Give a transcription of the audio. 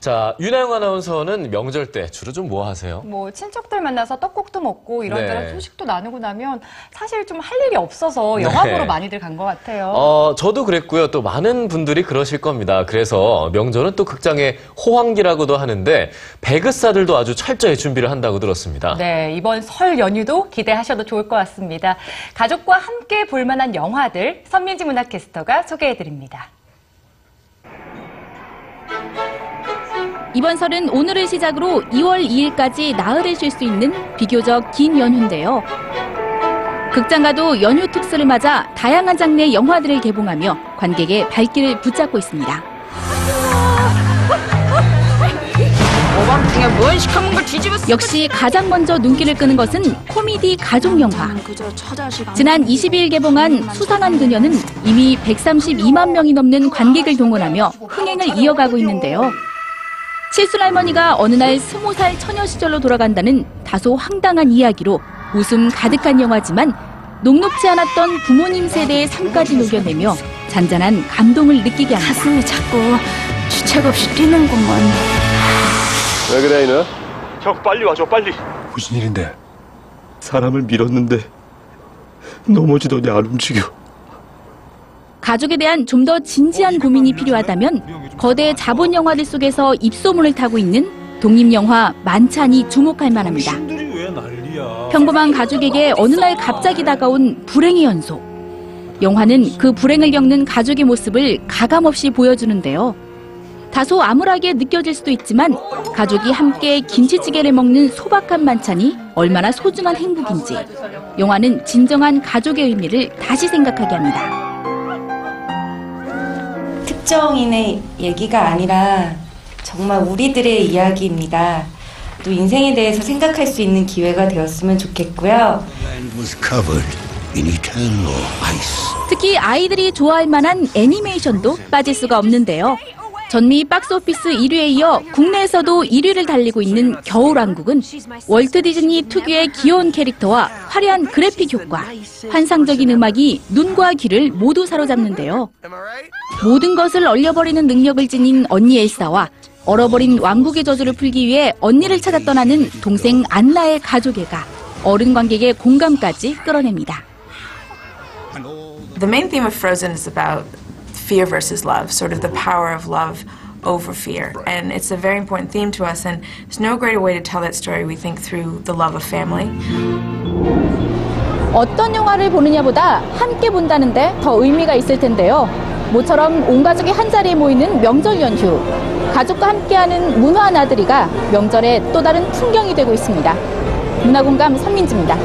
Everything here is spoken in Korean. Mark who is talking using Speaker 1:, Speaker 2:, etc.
Speaker 1: 자, 윤아영 아나운서는 명절 때 주로 좀 뭐 하세요?
Speaker 2: 뭐 친척들 만나서 떡국도 먹고 이런저런
Speaker 1: 네.
Speaker 2: 소식도 나누고 나면 사실 좀 할 일이 없어서 영화
Speaker 1: 네.
Speaker 2: 보러 많이들 간 것 같아요.
Speaker 1: 어, 저도 그랬고요. 또 많은 분들이 그러실 겁니다. 그래서 명절은 또 극장의 호황기라고도 하는데 배그사들도 아주 철저히 준비를 한다고 들었습니다.
Speaker 2: 네, 이번 설 연휴도 기대하셔도 좋을 것 같습니다. 가족과 함께 볼 만한 영화들 선민지 문화캐스터가 소개해 드립니다.
Speaker 3: 이번 설은 오늘을 시작으로 2월 2일까지 나흘을 쉴 수 있는 비교적 긴 연휴인데요. 극장가도 연휴 특수를 맞아 다양한 장르의 영화들을 개봉하며 관객의 발길을 붙잡고 있습니다. 역시 가장 먼저 눈길을 끄는 것은 코미디 가족 영화. 지난 22일 개봉한 수상한 그녀는 이미 132만 명이 넘는 관객을 동원하며 흥행을 이어가고 있는데요. 칠순 할머니가 어느 날 스무 살 처녀 시절로 돌아간다는 다소 황당한 이야기로 웃음 가득한 영화지만 녹록지 않았던 부모님 세대의 삶까지 녹여내며 잔잔한 감동을 느끼게 합니다.
Speaker 4: 가슴이 자꾸 주책 없이 뛰는구먼
Speaker 5: 왜 그래 이는?
Speaker 6: 형 빨리 와줘 빨리
Speaker 5: 무슨 일인데? 사람을 밀었는데 넘어지더니 안 움직여.
Speaker 3: 가족에 대한 좀 더 진지한 고민이 필요하다면 거대 자본 영화들 속에서 입소문을 타고 있는 독립 영화 만찬이 주목할 만합니다. 평범한 가족에게 어느 날 갑자기 다가온 불행의 연속. 영화는 그 불행을 겪는 가족의 모습을 가감없이 보여주는데요. 다소 암울하게 느껴질 수도 있지만 가족이 함께 김치찌개를 먹는 소박한 만찬이 얼마나 소중한 행복인지 영화는 진정한 가족의 의미를 다시 생각하게 합니다.
Speaker 7: 특정인의 얘기가 아니라 정말 우리들의 이야기입니다. 또 인생에 대해서 생각할 수 있는 기회가 되었으면 좋겠고요.
Speaker 3: 특히 아이들이 좋아할 만한 애니메이션도 빠질 수가 없는데요. 전미 박스오피스 1위에 이어 국내에서도 1위를 달리고 있는 겨울왕국은 월트 디즈니 특유의 귀여운 캐릭터와 화려한 그래픽 효과, 환상적인 음악이 눈과 귀를 모두 사로잡는데요. 모든 것을 얼려버리는 능력을 지닌 언니 엘사와 얼어버린 왕국의 저주를 풀기 위해 언니를 찾아 떠나는 동생 안나의 가족애가 어른 관객의 공감까지 끌어냅니다.
Speaker 8: The main theme of Frozen is about fear versus love, sort of the power of love over fear. And it's a very important theme to us, and there's no greater way to tell that story, we think, through the love of family.
Speaker 3: 어떤 영화를 보느냐보다 함께 본다는데 더 의미가 있을 텐데요. 모처럼 온 가족이 한 자리에 모이는 명절 연휴. 가족과 함께하는 문화 나들이가 명절의 또 다른 풍경이 되고 있습니다. 문화공감 선민지입니다.